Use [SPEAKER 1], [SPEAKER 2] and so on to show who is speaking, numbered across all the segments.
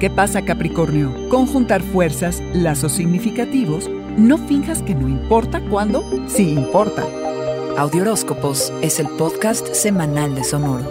[SPEAKER 1] ¿Qué pasa Capricornio? Conjuntar fuerzas, lazos significativos, no finjas que no importa cuando sí importa.
[SPEAKER 2] Audioróscopos es el podcast semanal de Sonoro.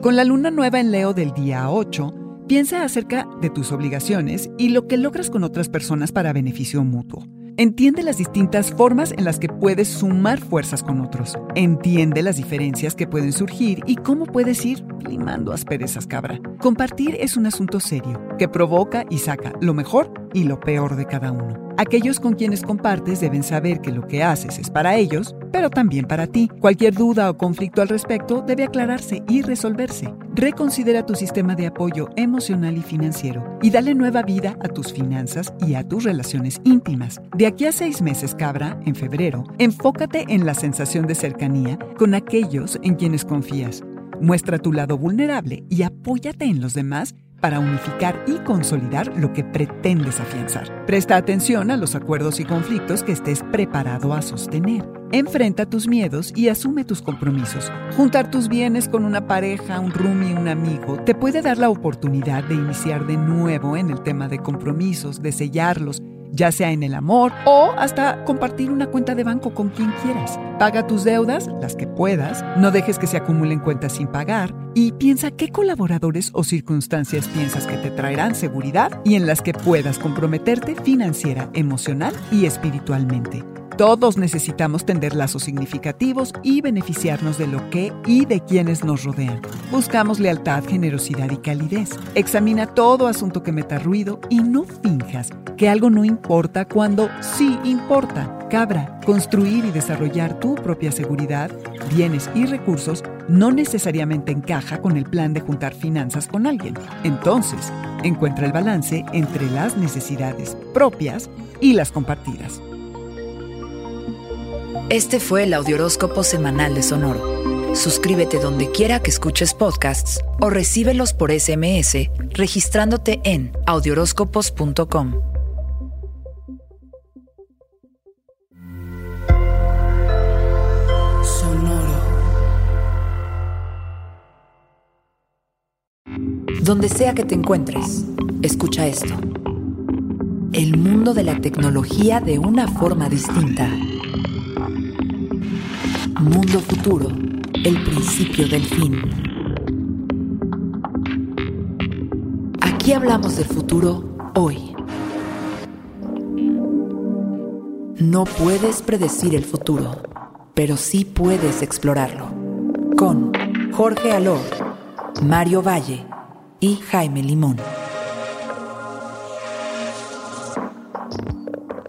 [SPEAKER 1] Con la luna nueva en Leo del día 8, piensa acerca de tus obligaciones y lo que logras con otras personas para beneficio mutuo. Entiende las distintas formas en las que puedes sumar fuerzas con otros. Entiende las diferencias que pueden surgir y cómo puedes ir limando asperezas, cabra. Compartir es un asunto serio que provoca y saca lo mejor y lo peor de cada uno. Aquellos con quienes compartes deben saber que lo que haces es para ellos, pero también para ti. Cualquier duda o conflicto al respecto debe aclararse y resolverse. Reconsidera tu sistema de apoyo emocional y financiero y dale nueva vida a tus finanzas y a tus relaciones íntimas. De aquí a seis meses, cabra, en febrero, enfócate en la sensación de cercanía con aquellos en quienes confías. Muestra tu lado vulnerable y apóyate en los demás para unificar y consolidar lo que pretendes afianzar. Presta atención a los acuerdos y conflictos que estés preparado a sostener. Enfrenta tus miedos y asume tus compromisos. Juntar tus bienes con una pareja, un roomie, un amigo, te puede dar la oportunidad de iniciar de nuevo en el tema de compromisos, de sellarlos, ya sea en el amor o hasta compartir una cuenta de banco con quien quieras. Paga tus deudas, las que puedas, no dejes que se acumulen cuentas sin pagar y piensa qué colaboradores o circunstancias piensas que te traerán seguridad y en las que puedas comprometerte financiera, emocional y espiritualmente. Todos necesitamos tender lazos significativos y beneficiarnos de lo que y de quienes nos rodean. Buscamos lealtad, generosidad y calidez. Examina todo asunto que meta ruido y no finjas que algo no importa cuando sí importa. Cabra, construir y desarrollar tu propia seguridad, bienes y recursos no necesariamente encaja con el plan de juntar finanzas con alguien. Entonces, encuentra el balance entre las necesidades propias y las compartidas.
[SPEAKER 2] Este fue el Audioróscopo Semanal de Sonoro. Suscríbete donde quiera que escuches podcasts o recíbelos por SMS registrándote en audioróscopos.com.
[SPEAKER 3] Sonoro.
[SPEAKER 2] Donde sea que te encuentres, escucha esto. El mundo de la tecnología de una forma distinta. Mundo Futuro, el principio del fin. Aquí hablamos del futuro hoy. No puedes predecir el futuro, pero sí puedes explorarlo. Con Jorge Alor, Mario Valle y Jaime Limón.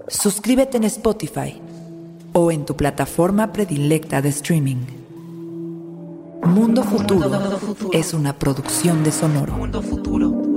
[SPEAKER 2] Suscríbete en Spotify o en tu plataforma predilecta de streaming. Mundo Futuro es una producción de Sonoro.
[SPEAKER 3] Mundo futuro.